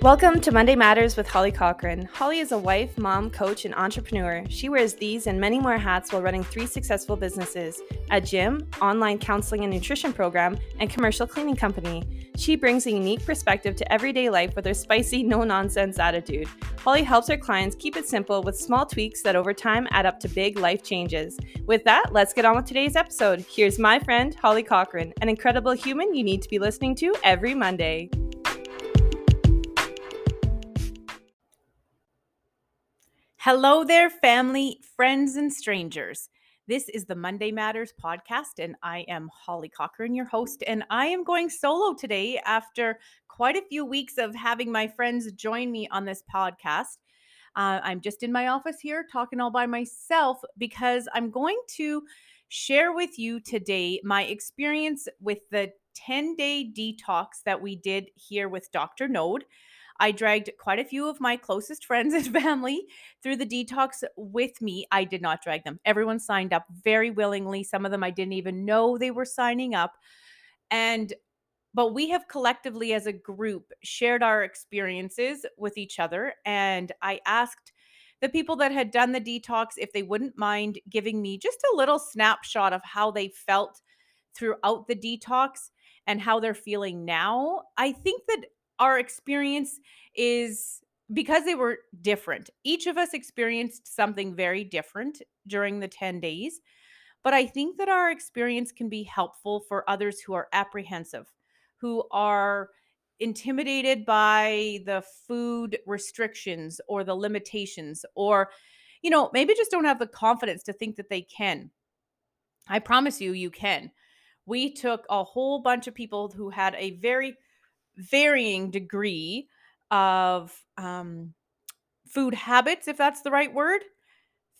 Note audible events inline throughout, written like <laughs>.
Welcome to Monday Matters with Holly Cochran. Holly is a wife, mom, coach, and entrepreneur. She wears these and many more hats while running three successful businesses a gym, online counseling and nutrition program, and commercial cleaning company. She brings a unique perspective to everyday life with her spicy, <laughs> no nonsense attitude. Holly helps her clients keep it simple with small tweaks that over time add up to big life changes. With that, let's get on with today's episode. Here's my friend, Holly Cochran, an incredible human you need to be listening to every Monday. Hello there, family, friends, and strangers. This is the Monday Matters podcast, and I am Holly Cochran, your host. And I am going solo today after quite a few weeks of having my friends join me on this podcast. Uh, I'm just in my office here talking all by myself because I'm going to share with you today my experience with the 10 day detox that we did here with Dr. Node. I dragged quite a few of my closest friends <laughs> and family through the detox with me. I did not drag them. Everyone signed up very willingly. Some of them I didn't even know they were signing up. And but we have collectively as a group shared our experiences with each other and I asked the people that had done the detox if they wouldn't mind giving me just a little snapshot of how they felt throughout the detox and how they're feeling now. I think that our experience is because they were different. Each of us experienced something very different during the 10 days. But I think that our experience can be helpful for others who are apprehensive, who are intimidated by the food restrictions or the limitations, or, you know, maybe just don't have the confidence to think that they can. I promise you, you can. We took a whole bunch of people who had a very varying degree of um, food habits, if that's the right word,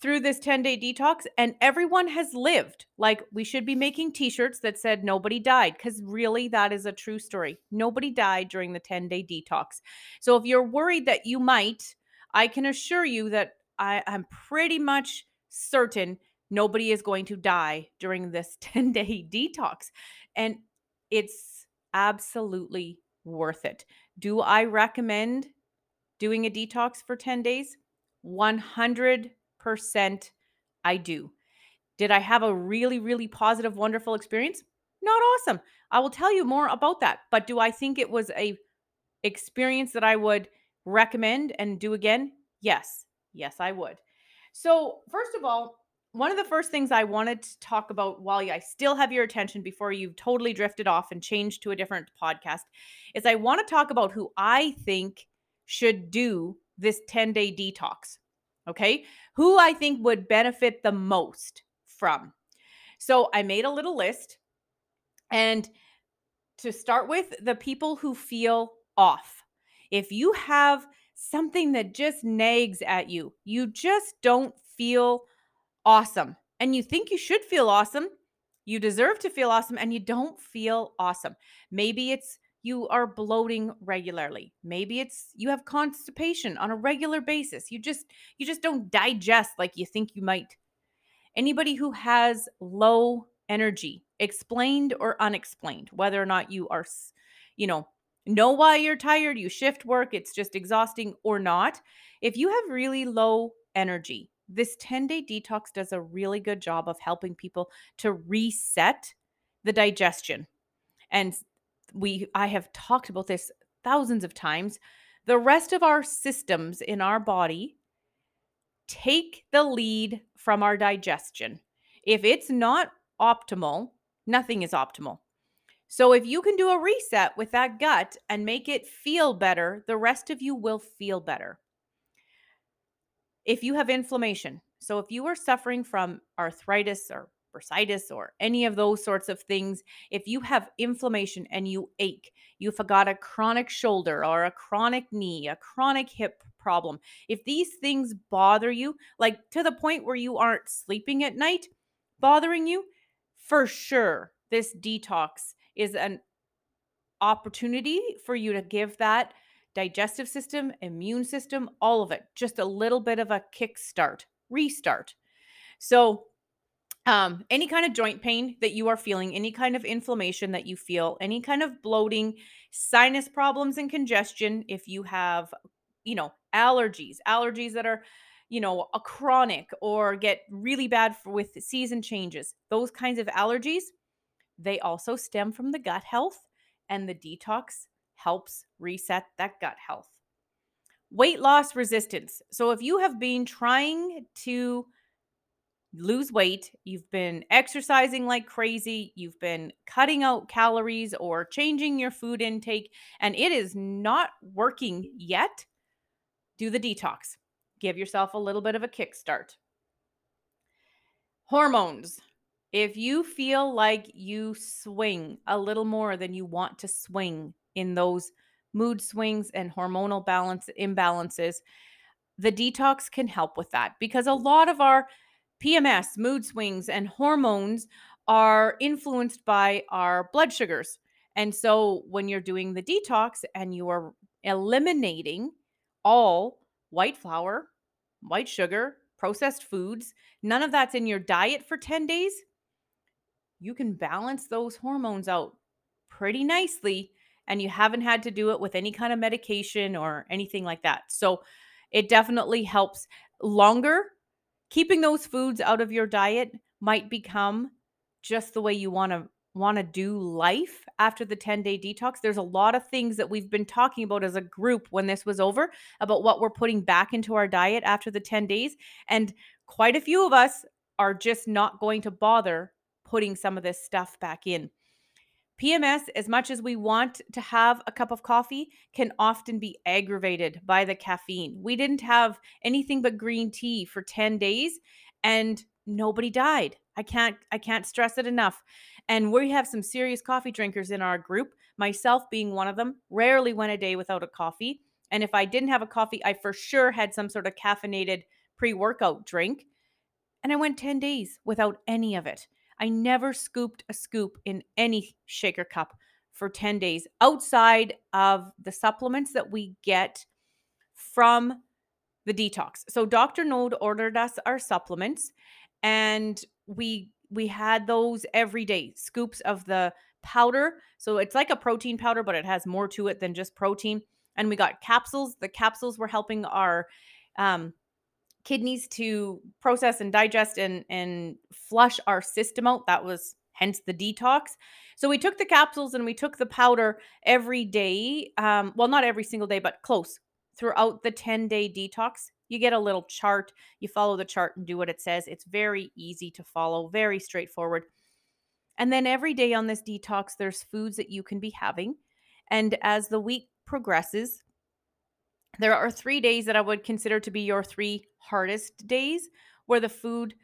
through this 10 day detox. And everyone has lived. Like, we should be making t shirts that said nobody died, because really, that is a true story. Nobody died during the 10 day detox. So, if you're worried that you might, I can assure you that I, I'm pretty much certain nobody is going to die during this <laughs> 10 day detox. And it's absolutely worth it. Do I recommend doing a detox for 10 days? 100% I do. Did I have a really, really positive, wonderful experience? Not awesome. I will tell you more about that. But do I think it was a experience that I would recommend and do again? Yes. Yes, I would. So, first of all, one of the first things I wanted to talk about while I still have your attention before you've totally drifted off and changed to a different podcast is I want to talk about who I think should do this 10 day detox. Okay. Who I think would benefit the most from. So I made a little list. And to start with, the people who feel off. If you have something that just nags at you, you just don't feel awesome. And you think you should feel awesome. You deserve to feel awesome and you don't feel awesome. Maybe it's you are bloating regularly. Maybe it's you have constipation on a regular basis. You just you just don't digest like you think you might. Anybody who has low energy, explained or unexplained, whether or not you are you know, know why you're tired, you shift work, it's just exhausting or not. If you have really low energy, this 10 day detox does a really good job of helping people to reset the digestion. And we I have talked about this thousands of times. The rest of our systems in our body take the lead from our digestion. If it's not optimal, nothing is optimal. So if you can do a reset with that gut and make it feel better, the rest of you will feel better if you have inflammation, so if you are suffering from arthritis or bursitis or any of those sorts of things, if you have inflammation and you ache, you've got a chronic shoulder or a chronic knee, a chronic hip problem, if these things bother you, like to the point where you aren't sleeping at night, bothering you, for sure, this detox is an opportunity for you to give that digestive system, immune system, all of it. Just a little bit of a kickstart, restart. So, um, any kind of joint pain that you are feeling, any kind of inflammation that you feel, any kind of bloating, sinus problems and congestion, if you have, you know, allergies, allergies that are, you know, a chronic or get really bad for, with season changes, those kinds of allergies, they also stem from the gut health, and the detox helps reset that gut health. Weight loss resistance. So if you have been trying to lose weight, you've been exercising like crazy, you've been cutting out calories or changing your food intake, and it is not working yet, do the detox. Give yourself a little bit of a kickstart. Hormones. If you feel like you swing a little more than you want to swing in those mood swings and hormonal balance imbalances, the detox can help with that because a lot of our PMS, mood swings, and hormones are influenced by our blood sugars. And so when you're doing the detox and you are eliminating all white flour, white sugar, processed foods, none of that's in your diet for 10 days, you can balance those hormones out pretty nicely. And you haven't had to do it with any kind of medication or anything like that. So it definitely helps longer keeping those foods out of your diet might become just the way you want to want to do life after the 10 day detox. There's a lot of things that we've been talking about as a group when this was over about what we're putting back into our diet after the 10 days. And quite a few of us are just not going to bother putting some of this stuff back in. PMS, as much as we want to have a cup of coffee, can often be aggravated by the caffeine. We didn't have anything but green tea for 10 days and nobody died. I can't I can't stress it enough. And we have some serious coffee drinkers in our group, myself being one of them. Rarely went a day without a coffee. And if I didn't have a coffee, I for sure had some sort of caffeinated pre-workout drink. And I went 10 days without any of it. I never scooped a scoop in any shaker cup for 10 days outside of the supplements that we get from the detox. So Dr. Node ordered us our supplements and we we had those every day, scoops of the powder. So it's like a protein powder but it has more to it than just protein. And we got capsules. The capsules were helping our um kidneys to process and digest and and flush our system out. That was hence the detox. So we took the capsules and we took the powder every day. Um, well, not every single day, but close throughout the 10 day detox. You get a little chart. You follow the chart and do what it says. It's very easy to follow, very straightforward. And then every day on this detox, there's foods that you can be having. And as the week progresses, there are three days that I would consider to be your three hardest days where the food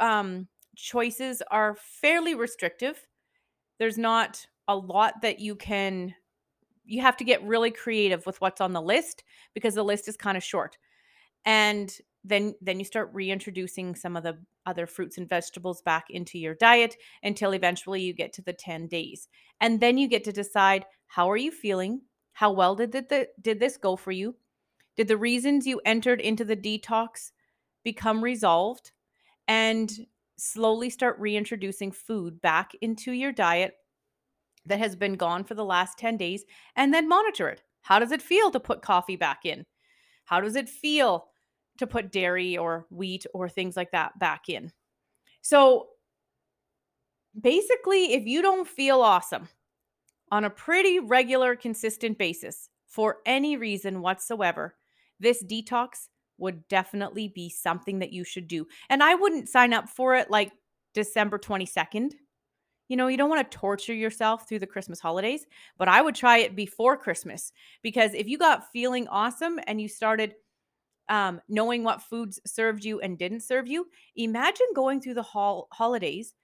um, choices are fairly restrictive. There's not a lot that you can, you have to get really creative with what's on the list because the list is kind of short. And then then you start reintroducing some of the other fruits and vegetables back into your diet until eventually you get to the 10 days. And then you get to decide how are you feeling? How well did the, did this go for you? Did the reasons you entered into the detox become resolved? And slowly start reintroducing food back into your diet that has been gone for the last 10 days and then monitor it. How does it feel to put coffee back in? How does it feel to put dairy or wheat or things like that back in? So basically, if you don't feel awesome, on a pretty regular, consistent basis for any reason whatsoever, this detox would definitely be something that you should do. And I wouldn't sign up for it like December 22nd. You know, you don't want to torture yourself through the Christmas holidays, but I would try it before Christmas because if you got feeling awesome and you started um, knowing what foods served you and didn't serve you, imagine going through the hol- holidays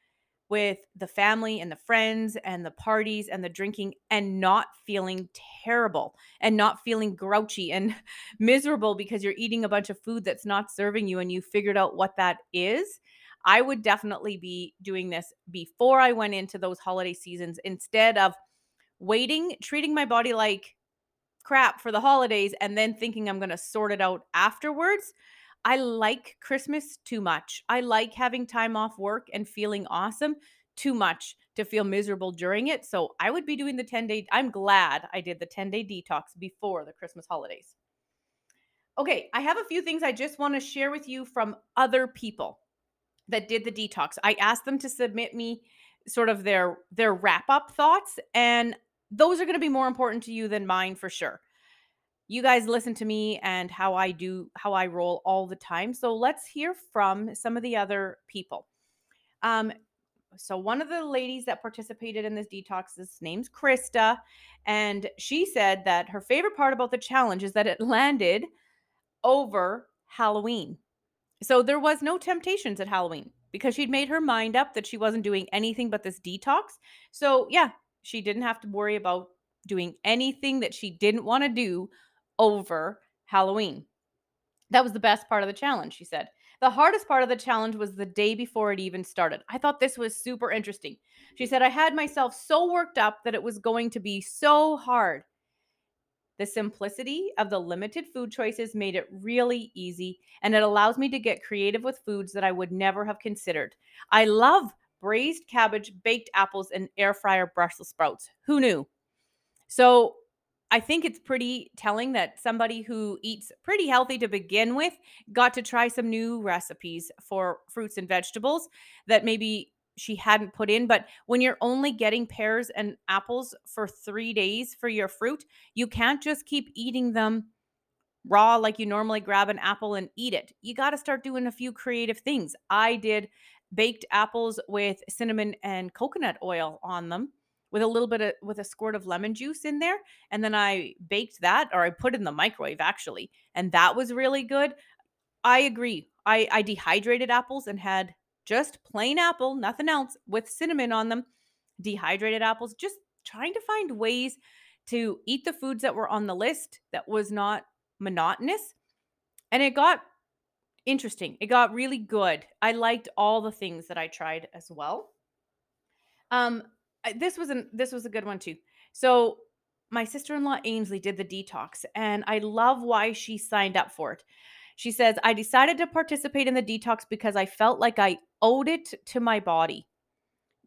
with the family and the friends and the parties and the drinking and not feeling terrible and not feeling grouchy and <laughs> miserable because you're eating a bunch of food that's not serving you and you figured out what that is. I would definitely be doing this before I went into those holiday seasons instead of waiting, treating my body like crap for the holidays and then thinking I'm going to sort it out afterwards. I like Christmas too much. I like having time off work and feeling awesome too much to feel miserable during it. So I would be doing the 10 day. I'm glad I did the 10 day detox before the Christmas holidays. Okay, I have a few things I just want to share with you from other people that did the detox. I asked them to submit me sort of their their wrap up thoughts and those are going to be more important to you than mine for sure. You guys listen to me and how I do how I roll all the time. So let's hear from some of the other people. Um so one of the ladies that participated in this detox is name's Krista and she said that her favorite part about the challenge is that it <laughs> landed over Halloween. So there was no temptations at Halloween because she'd made her mind up that she wasn't doing anything but this detox. So, yeah, she didn't have to worry about doing anything that she didn't want to do over Halloween. That was the best part of the challenge, she said. The hardest part of the challenge was the day before it even started. I thought this was super interesting. She said, I had myself so worked up that it was going to be so hard. The simplicity of the limited food choices made it really easy, and it allows me to get creative with foods that I would never have considered. I love braised cabbage, baked apples, and air fryer Brussels sprouts. Who knew? So, I think it's pretty telling that somebody who eats pretty healthy to begin with got to try some new recipes for fruits and vegetables that maybe she hadn't put in. But when you're only getting pears and apples for three days for your fruit, you can't just keep eating them raw like you normally grab an apple and eat it. You got to start doing a few creative things. I did baked apples with cinnamon and coconut oil on them with a little bit of with a squirt of lemon juice in there and then I baked that or I put in the microwave actually and that was really good. I agree. I I dehydrated apples and had just plain apple, nothing else, with cinnamon on them, dehydrated apples, just trying to find ways to eat the foods that were on the list that was not monotonous. And it got interesting. It got really good. I liked all the things that I tried as well. Um this was an this was a good one too. So my sister-in-law Ainsley did the detox and I love why she signed up for it. She says, I decided to participate in the detox because I felt like I owed it to my body.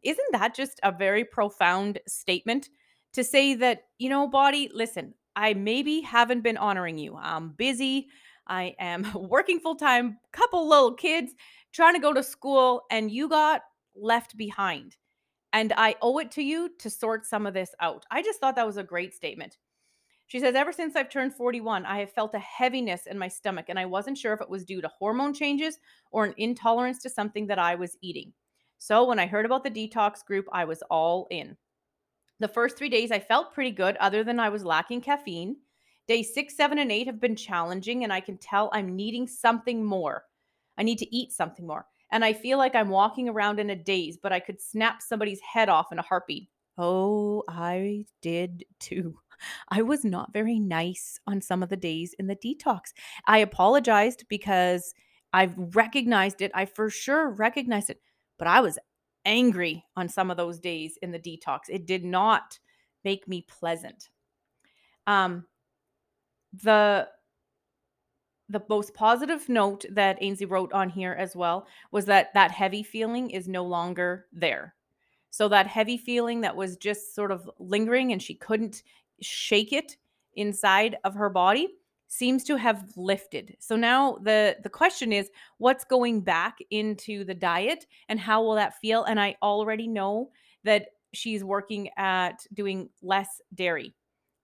Isn't that just a very profound statement to say that, you know, body, listen, I maybe haven't been honoring you. I'm busy. I am <laughs> working full time, couple little kids, trying to go to school, and you got left behind. And I owe it to you to sort some of this out. I just thought that was a great statement. She says, Ever since I've turned 41, I have felt a heaviness in my stomach, and I wasn't sure if it was due to hormone changes or an intolerance to something that I was eating. So when I heard about the detox group, I was all in. The first three days, I felt pretty good, other than I was lacking caffeine. Days six, seven, and eight have been challenging, and I can tell I'm needing something more. I need to eat something more. And I feel like I'm walking around in a daze, but I could snap somebody's head off in a heartbeat. Oh, I did too. <laughs> I was not very nice on some of the days in the detox. I apologized because I've recognized it. I for sure recognized it, but I was angry on some of those days in the detox. It did not make me pleasant. Um, the the most positive note that Ainsley wrote on here as well was that that heavy feeling is no longer there. So that heavy feeling that was just sort of lingering and she couldn't shake it inside of her body seems to have lifted. So now the the question is what's going back into the diet and how will that feel and I already know that she's working at doing less dairy.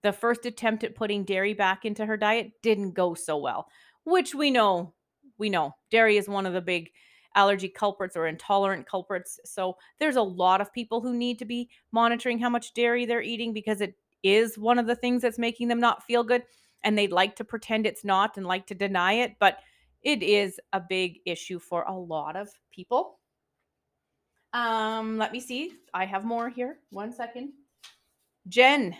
The first attempt at putting dairy back into her diet didn't go so well, which we know we know dairy is one of the big allergy culprits or intolerant culprits. So there's a lot of people who need to be monitoring how much dairy they're eating because it is one of the things that's making them not feel good and they'd like to pretend it's not and like to deny it but it is a big issue for a lot of people um let me see i have more here one second jen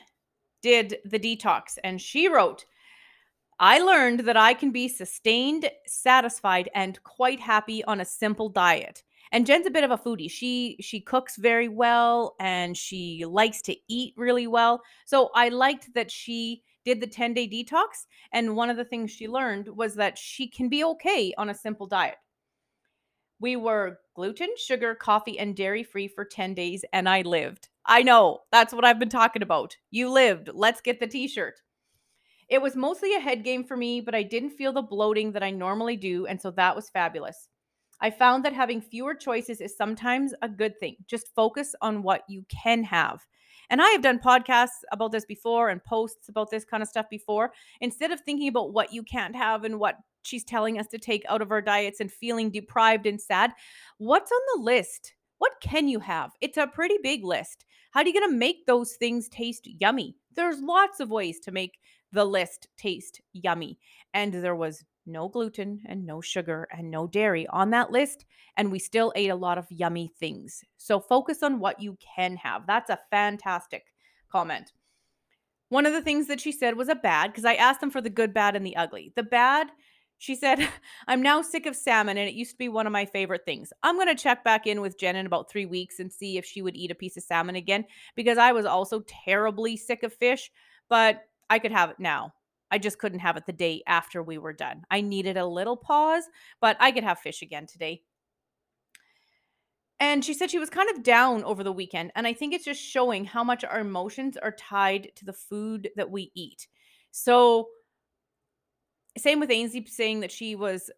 did the detox and she wrote I learned that I can be sustained, satisfied, and quite happy on a simple diet and Jen's a bit of a foodie. She she cooks very well and she likes to eat really well. So I liked that she did the 10 day detox. And one of the things she learned was that she can be okay on a simple diet. We were gluten, sugar, coffee, and dairy free for 10 days, and I lived. I know, that's what I've been talking about. You lived. Let's get the t shirt. It was mostly a head game for me, but I didn't feel the bloating that I normally do, and so that was fabulous. I found that having fewer choices is sometimes a good thing. Just focus on what you can have. And I have done podcasts about this before and posts about this kind of stuff before. Instead of thinking about what you can't have and what she's telling us to take out of our diets and feeling deprived and sad, what's on the list? What can you have? It's a pretty big list. How are you going to make those things taste yummy? There's lots of ways to make the list taste yummy. And there was no gluten and no sugar and no dairy on that list. And we still ate a lot of yummy things. So focus on what you can have. That's a fantastic comment. One of the things that she said was a bad, because I asked them for the good, bad, and the ugly. The bad, she said, <laughs> I'm now sick of salmon and it used to be one of my favorite things. I'm going to check back in with Jen in about three weeks and see if she would eat a piece of salmon again because I was also terribly sick of fish, but I could have it now. I just couldn't have it the day after we were done. I needed a little pause, but I could have fish again today. And she said she was kind of down over the weekend. And I think it's just showing how much our emotions are tied to the food that we eat. So, same with Ainsley saying that she was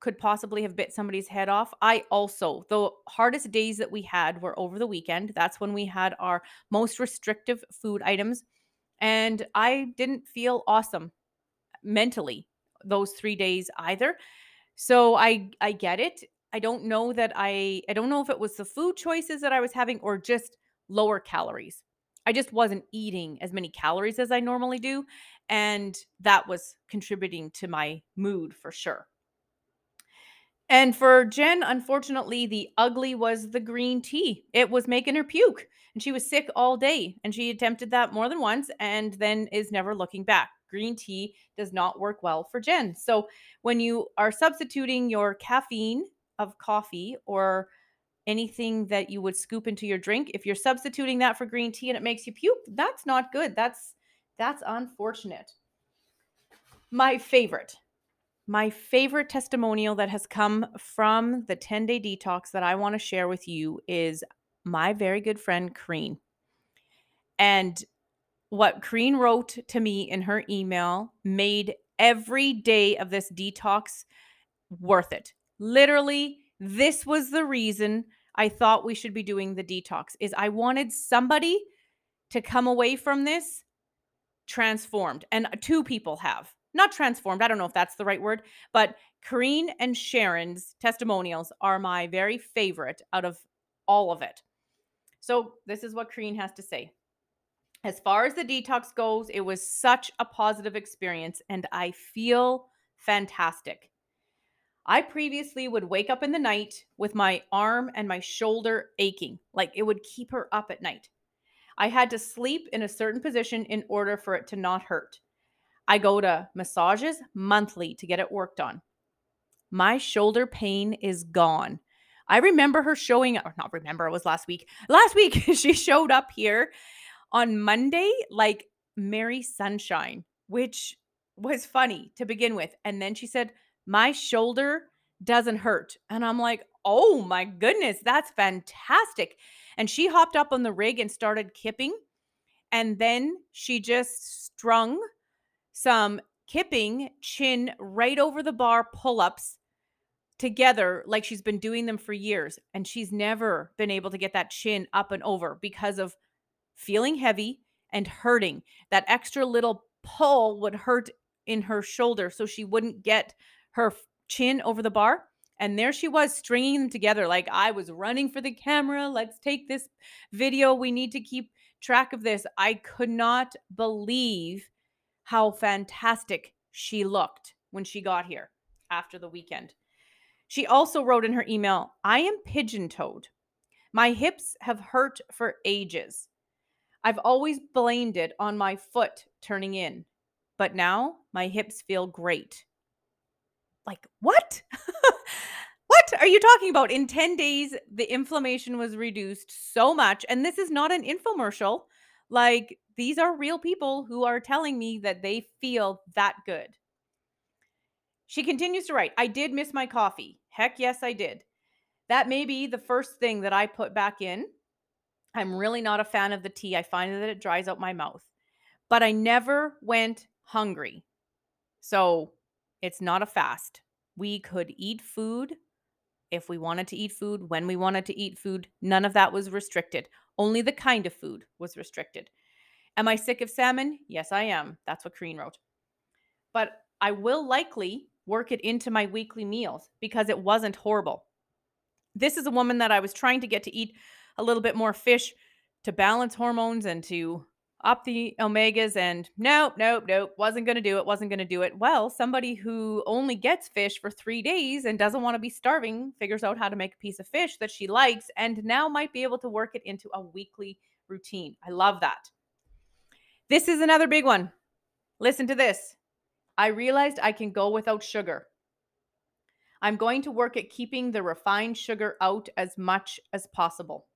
could possibly have bit somebody's head off. I also, the hardest days that we had were over the weekend. That's when we had our most restrictive food items. And I didn't feel awesome mentally those 3 days either. So I I get it. I don't know that I I don't know if it was the food choices that I was having or just lower calories. I just wasn't eating as many calories as I normally do and that was contributing to my mood for sure. And for Jen, unfortunately, the ugly was the green tea. It was making her puke. And she was sick all day. And she attempted that more than once and then is never looking back. Green tea does not work well for Jen. So when you are substituting your caffeine of coffee or anything that you would scoop into your drink, if you're substituting that for green tea and it makes you puke, that's not good. That's that's unfortunate. My favorite my favorite testimonial that has come from the 10 day detox that I want to share with you is my very good friend, Kareen. And what Kareen wrote to me in her email made every day of this detox worth it. Literally, this was the reason I thought we should be doing the detox is I wanted somebody to come away from this transformed and two people have not transformed. I don't know if that's the right word, but Kareen and Sharon's testimonials are my very favorite out of all of it. So this is what Kareen has to say. As far as the detox goes, it was such a positive experience and I feel fantastic. I previously would wake up in the night with my arm and my shoulder aching, like it would keep her up at night. I had to sleep in a certain position in order for it to not hurt. I go to massages monthly to get it worked on. My shoulder pain is gone. I remember her showing or not remember, it was last week. Last week <laughs> she showed up here on Monday like Mary Sunshine, which was funny to begin with. And then she said, My shoulder doesn't hurt. And I'm like, Oh my goodness, that's fantastic. And she hopped up on the rig and started kipping. And then she just strung some kipping chin right over the bar pull ups together like she's been doing them for years. And she's never been able to get that chin up and over because of feeling heavy and hurting. That extra little pull would hurt in her shoulder so she wouldn't get her chin over the bar. And there she was stringing them together like I was running for the camera. Let's take this video. We need to keep track of this. I could not believe how fantastic she looked when she got here after the weekend. She also wrote in her email I am pigeon toed. My hips have hurt for ages. I've always blamed it on my foot turning in, but now my hips feel great. Like, what? <laughs> what are you talking about? In 10 days, the inflammation was reduced so much. And this is not an infomercial. Like, these are real people who are telling me that they feel that good. She continues to write, I did miss my coffee. Heck yes, I did. That may be the first thing that I put back in. I'm really not a fan of the tea. I find that it dries out my mouth. But I never went hungry. So it's not a fast. We could eat food if we wanted to eat food, when we wanted to eat food. None of that was restricted. Only the kind of food was restricted. Am I sick of salmon? Yes, I am. That's what Kareen wrote. But I will likely work it into my weekly meals because it wasn't horrible. This is a woman that I was trying to get to eat a little bit more fish to balance hormones and to up the omegas and nope, nope, nope, wasn't going to do it, wasn't going to do it. Well, somebody who only gets fish for three days and doesn't want to be starving figures out how to make a piece of fish that she likes and now might be able to work it into a weekly routine. I love that. This is another big one. Listen to this. I realized I can go without sugar. I'm going to work at keeping the refined sugar out as much as possible.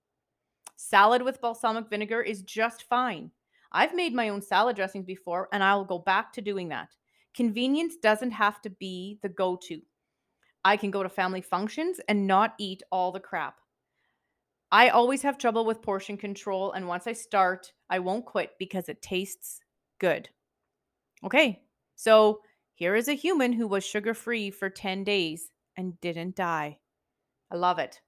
Salad with balsamic vinegar is just fine. I've made my own salad dressings before, and I'll go back to doing that. Convenience doesn't have to be the go to. I can go to family functions and not eat all the crap. I always have trouble with portion control, and once I start, I won't quit because it tastes good. Okay, so here is a human who was sugar free for 10 days and didn't die. I love it.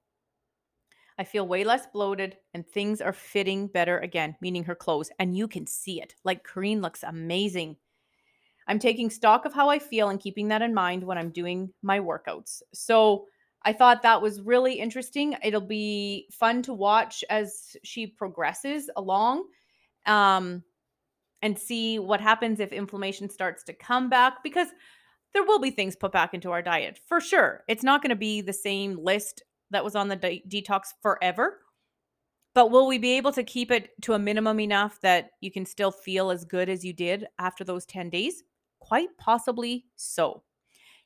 I feel way less bloated and things are fitting better again, meaning her clothes. And you can see it. Like Kareen looks amazing. I'm taking stock of how I feel and keeping that in mind when I'm doing my workouts. So I thought that was really interesting. It'll be fun to watch as she progresses along um, and see what happens if inflammation starts to come back because there will be things put back into our diet for sure. It's not going to be the same list that was on the de- detox forever. But will we be able to keep it to a minimum enough that you can still feel as good as you did after those 10 days? Quite possibly so.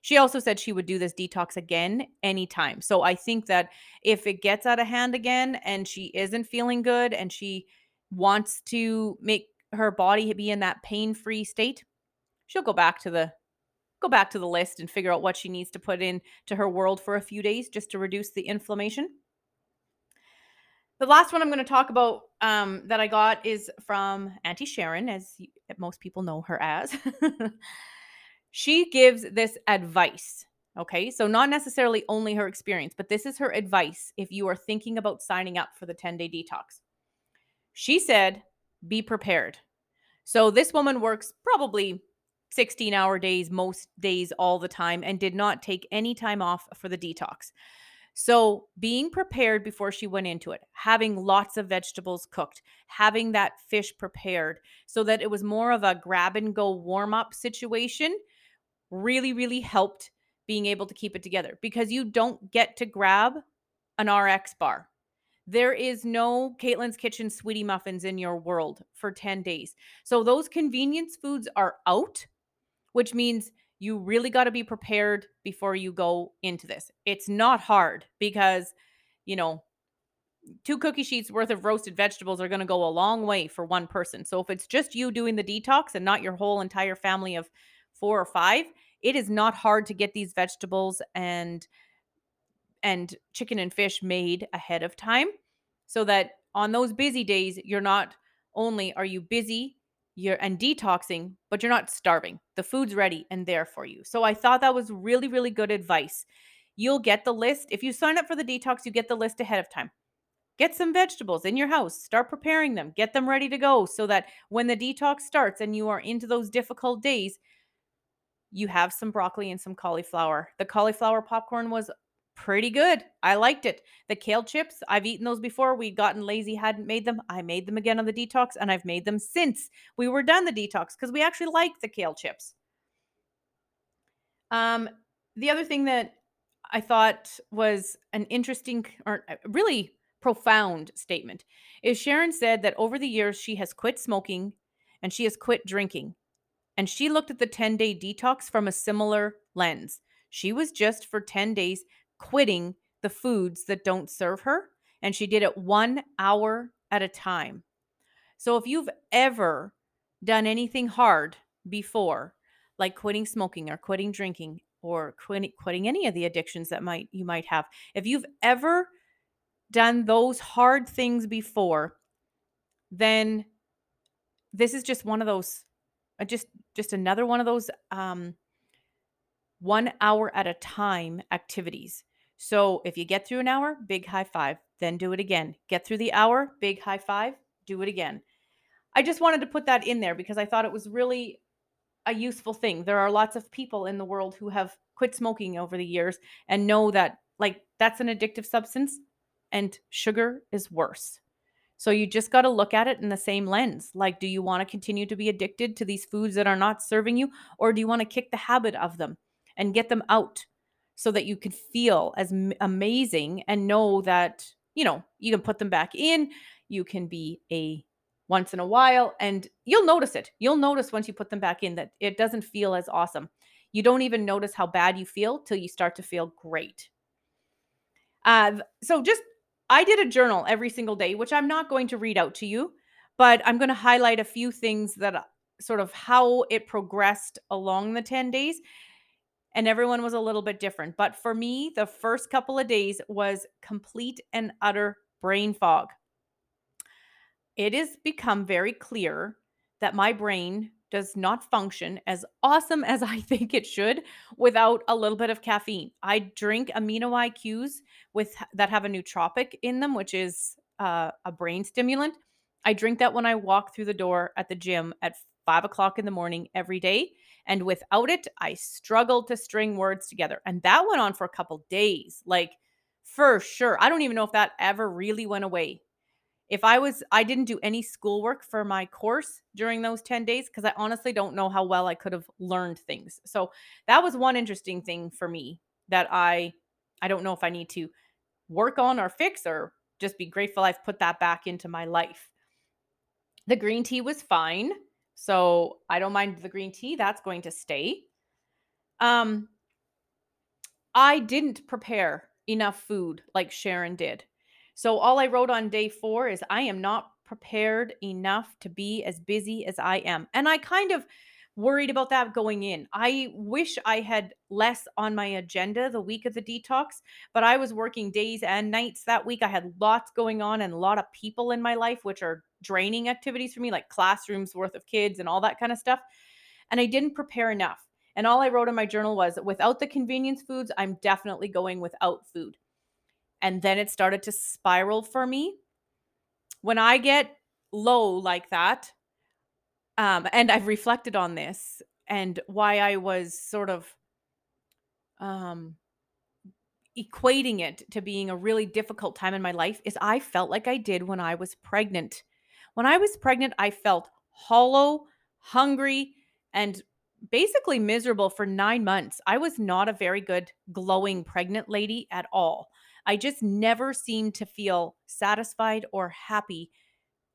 She also said she would do this detox again anytime. So I think that if it gets out of hand again and she isn't feeling good and she wants to make her body be in that pain-free state, she'll go back to the go back to the list and figure out what she needs to put in to her world for a few days just to reduce the inflammation. The last one I'm going to talk about um, that I got is from Auntie Sharon, as most people know her as. <laughs> she gives this advice. Okay, so not necessarily only her experience, but this is her advice if you are thinking about signing up for the 10 day detox. She said, be prepared. So this woman works probably 16 hour days most days all the time and did not take any time off for the detox. So, being prepared before she went into it, having lots of vegetables cooked, having that fish prepared so that it was more of a grab and go warm up situation really, really helped being able to keep it together because you don't get to grab an RX bar. There is no Caitlin's Kitchen sweetie muffins in your world for 10 days. So, those convenience foods are out which means you really got to be prepared before you go into this. It's not hard because, you know, two cookie sheets worth of roasted vegetables are going to go a long way for one person. So if it's just you doing the detox and not your whole entire family of four or five, it is not hard to get these vegetables and and chicken and fish made ahead of time so that on those busy days you're not only are you busy you're and detoxing, but you're not starving. The food's ready and there for you. So I thought that was really, really good advice. You'll get the list. If you sign up for the detox, you get the list ahead of time. Get some vegetables in your house, start preparing them, get them ready to go so that when the detox starts and you are into those difficult days, you have some broccoli and some cauliflower. The cauliflower popcorn was pretty good. I liked it. The kale chips, I've eaten those before. We'd gotten lazy, hadn't made them. I made them again on the detox, and I've made them since we were done the detox because we actually like the kale chips. Um, the other thing that I thought was an interesting or uh, really profound statement is Sharon said that over the years she has quit smoking and she has quit drinking. And she looked at the 10 day detox from a similar lens. She was just for 10 days quitting the foods that don't serve her. And she did it one hour at a time. So if you've ever done anything hard before, like quitting smoking or quitting drinking or quitting, quitting any of the addictions that might you might have, if you've ever done those hard things before, then this is just one of those uh, just just another one of those um 1 hour at a time activities. So if you get through an hour, big high five, then do it again. Get through the hour, big high five, do it again. I just wanted to put that in there because I thought it was really a useful thing. There are lots of people in the world who have quit smoking over the years and know that like that's an addictive substance and sugar is worse. So you just got to look at it in the same lens. Like do you want to continue to be addicted to these foods that are not serving you or do you want to kick the habit of them and get them out so that you can feel as amazing and know that, you know, you can put them back in, you can be a once in a while and you'll notice it. You'll notice once you put them back in that it doesn't feel as awesome. You don't even notice how bad you feel till you start to feel great. Uh, so just I did a journal every single day, which I'm not going to read out to you, but I'm going to highlight a few things that uh, sort of how it progressed along the 10 days. And everyone was a little bit different. But for me, the first couple of days was complete and utter brain fog it has become very clear that my brain does not function as awesome <laughs> as I think it should without a little bit of caffeine. I drink amino IQs with that have a nootropic in them, which is uh, a brain stimulant. I drink that when I walk through the door at the gym at five o'clock in the morning every day. And without it, I struggled to string words together. And that went on for a couple days, like for sure. I don't even know if that ever really went away if I was, I didn't do any schoolwork for my course during those 10 days because I honestly don't know how well I could have learned things. So that was one interesting thing for me that I, I don't know if I need to work on or fix or just be grateful I've put that back into my life. The green tea was fine. So I don't mind the green tea. That's going to stay. Um, I didn't prepare enough food like Sharon did. So all I wrote on day four is I am not prepared enough to be as busy as I am. And I kind of worried about that going in. I wish I had less on my agenda the week of the detox, but I was working days and nights that week. I had lots going on and a lot of people in my life, which are draining activities for me, like classrooms worth of kids and all that kind of stuff. And I didn't prepare enough. And all I wrote in my journal was without the convenience foods, I'm definitely going without food and then it started to spiral for me. When I get low like that, um, and I've reflected on this and why I was sort of um, equating it to being a really difficult time in my life is I felt like I did when I was pregnant. When I was pregnant, I felt hollow, hungry, and basically miserable for nine months. I was not a very good glowing pregnant lady at all. I just never seemed to feel satisfied or happy.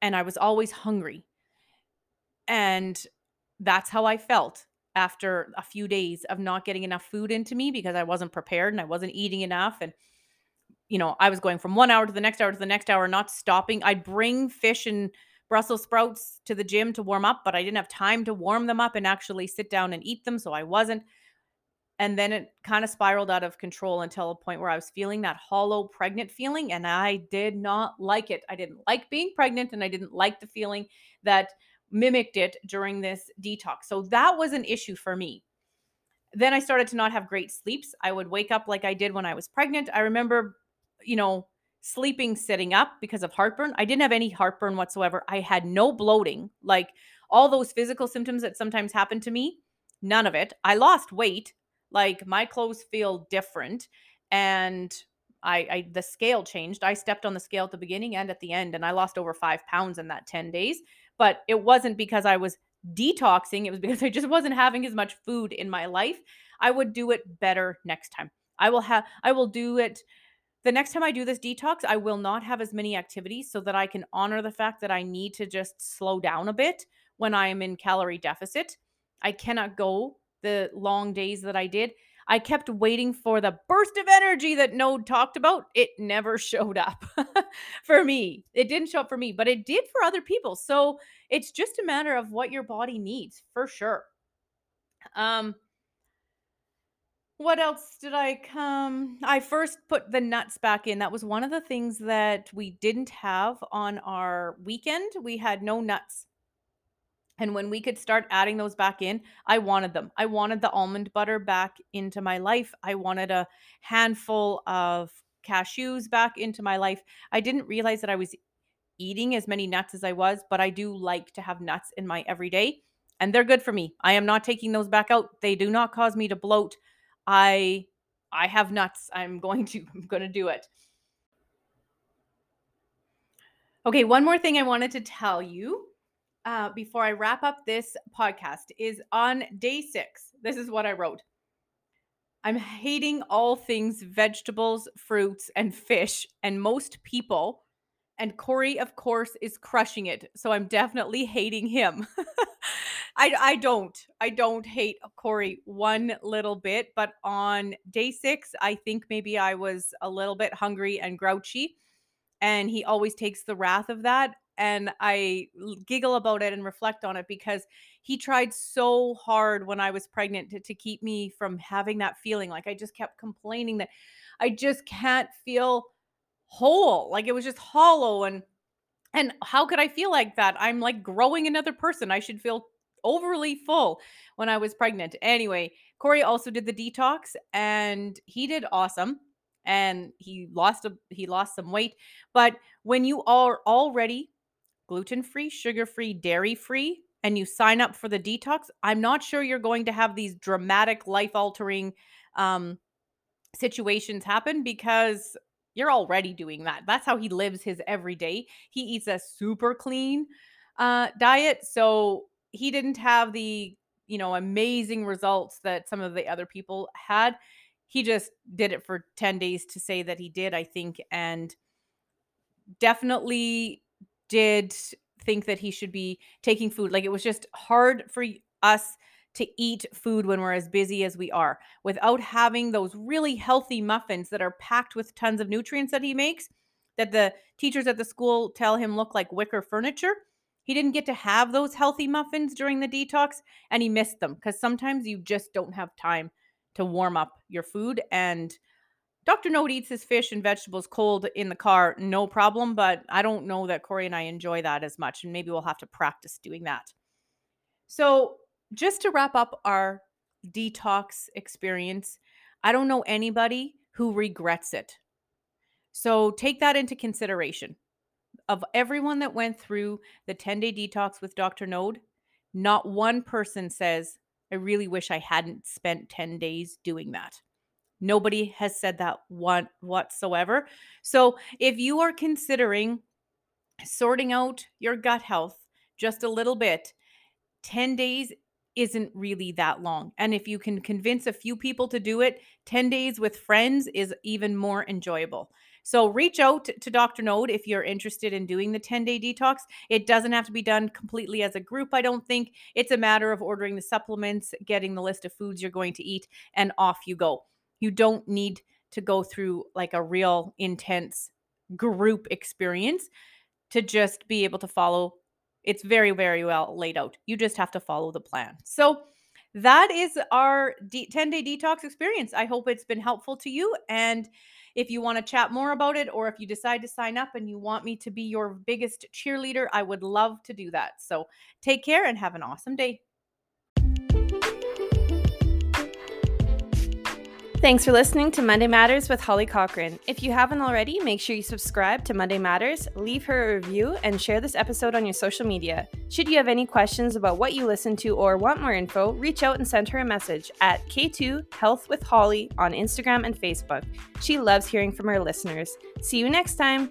And I was always hungry. And that's how I felt after a few days of not getting enough food into me because I wasn't prepared and I wasn't eating enough. And, you know, I was going from one hour to the next hour to the next hour, not stopping. I'd bring fish and Brussels sprouts to the gym to warm up, but I didn't have time to warm them up and actually sit down and eat them. So I wasn't and then it kind of spiraled out of control until a point where I was feeling that hollow pregnant feeling and I did not like it. I didn't like being pregnant and I didn't like the feeling that mimicked it during this detox. So that was an issue for me. Then I started to not have great sleeps. I would wake up like I did when I was pregnant. I remember, you know, sleeping sitting up because of heartburn. I didn't have any heartburn whatsoever. I had no bloating, like all those physical symptoms that sometimes happen to me. None of it. I lost weight like my clothes feel different and I, I the scale changed. I stepped on the scale at the beginning and at the end and I lost over 5 pounds in that 10 days, but it wasn't because I was detoxing, it was because I just wasn't having as much food in my life. I would do it better next time. I will have I will do it the next time I do this detox, I will not have as many activities so that I can honor the fact that I need to just slow down a bit when I am in calorie deficit. I cannot go the long days that I did. I kept waiting for the burst of energy that Node talked about. It never <laughs> showed up for me. It didn't show up for me, but it did for other people. So it's just a matter of what your body needs for sure. Um, what else did I come? I first put the nuts back in. That was one of the things that we didn't have on our weekend. We had no nuts. And when we could start adding those back in, I wanted them. I wanted the almond butter back into my life. I wanted a handful of cashews back into my life. I didn't realize that I was eating as many nuts as I was, but I do like to have nuts in my everyday and they're good for me. I am not taking those back out. They do not cause me to bloat. I I have nuts. I'm going to <laughs> I'm going to do it. Okay, one more thing I wanted to tell you uh, before I wrap up this podcast is on day six. This is what I wrote. I'm hating all things vegetables, fruits, and fish, and most people. And Corey, of course, is crushing it. So I'm definitely hating him. <laughs> I, I don't. I don't hate Corey one little bit. But on day six, I think maybe I was a little bit hungry and grouchy. And he always takes the wrath of that and I giggle about it and reflect on it because he tried so hard when I was pregnant to, to keep me from having that feeling. Like I just kept complaining that I just can't feel whole. Like it was just hollow and and how could I feel like that? I'm like growing another person. I should feel overly full when I was pregnant. Anyway, Corey also did the detox and he did awesome and he lost a he lost some weight. But when you are already gluten free, sugar free, dairy free, and you sign up for the detox, I'm not sure you're going to have these dramatic life altering um, situations happen because you're already doing that. That's how he lives his everyday. He eats a super clean uh, diet. So he didn't have the, you know, amazing results that some of the other people had. He just did it for 10 days to say that he did, I think. And definitely did think that he should be taking food. Like it was just hard for us to eat food when we're as busy as we are without having those really healthy muffins that are packed with tons of nutrients that he makes that the teachers at the school tell him look like wicker furniture. He didn't get to have those healthy muffins during the detox and he missed them because sometimes you just don't have time to warm up your food and Dr. Node eats his fish and vegetables cold in the car, no problem, but I don't know that Corey and I enjoy that as much, and maybe we'll have to practice doing that. So, just to wrap up our detox experience, I don't know anybody who regrets it. So, take that into consideration. Of everyone that went through the 10 day detox with Dr. Node, not one person says, I really wish I hadn't spent 10 days doing that. Nobody has said that one whatsoever. So if you are considering sorting out your gut health just a little bit, 10 days isn't really that long. And if you can convince a few people to do it, 10 days with friends is even more enjoyable. So reach out to Dr. Node if you're interested in doing the 10 day detox. It doesn't have to be done completely as a group, I don't think. It's a matter of ordering the supplements, getting the list of foods you're going to eat, and off you go. You don't need to go through like a real intense group experience to just be able to follow. It's very, very well laid out. You just have to follow the plan. So, that is our 10 day detox experience. I hope it's been helpful to you. And if you want to chat more about it, or if you decide to sign up and you want me to be your biggest cheerleader, I would love to do that. So take care and have an awesome day. Thanks for listening to Monday Matters with Holly Cochran. If you haven't already, make sure you subscribe to Monday Matters, leave her a review, and share this episode on your social media. Should you have any questions about what you listen to or want more info, reach out and send her a message at K2 Health with Holly on Instagram and Facebook. She loves hearing from her listeners. See you next time.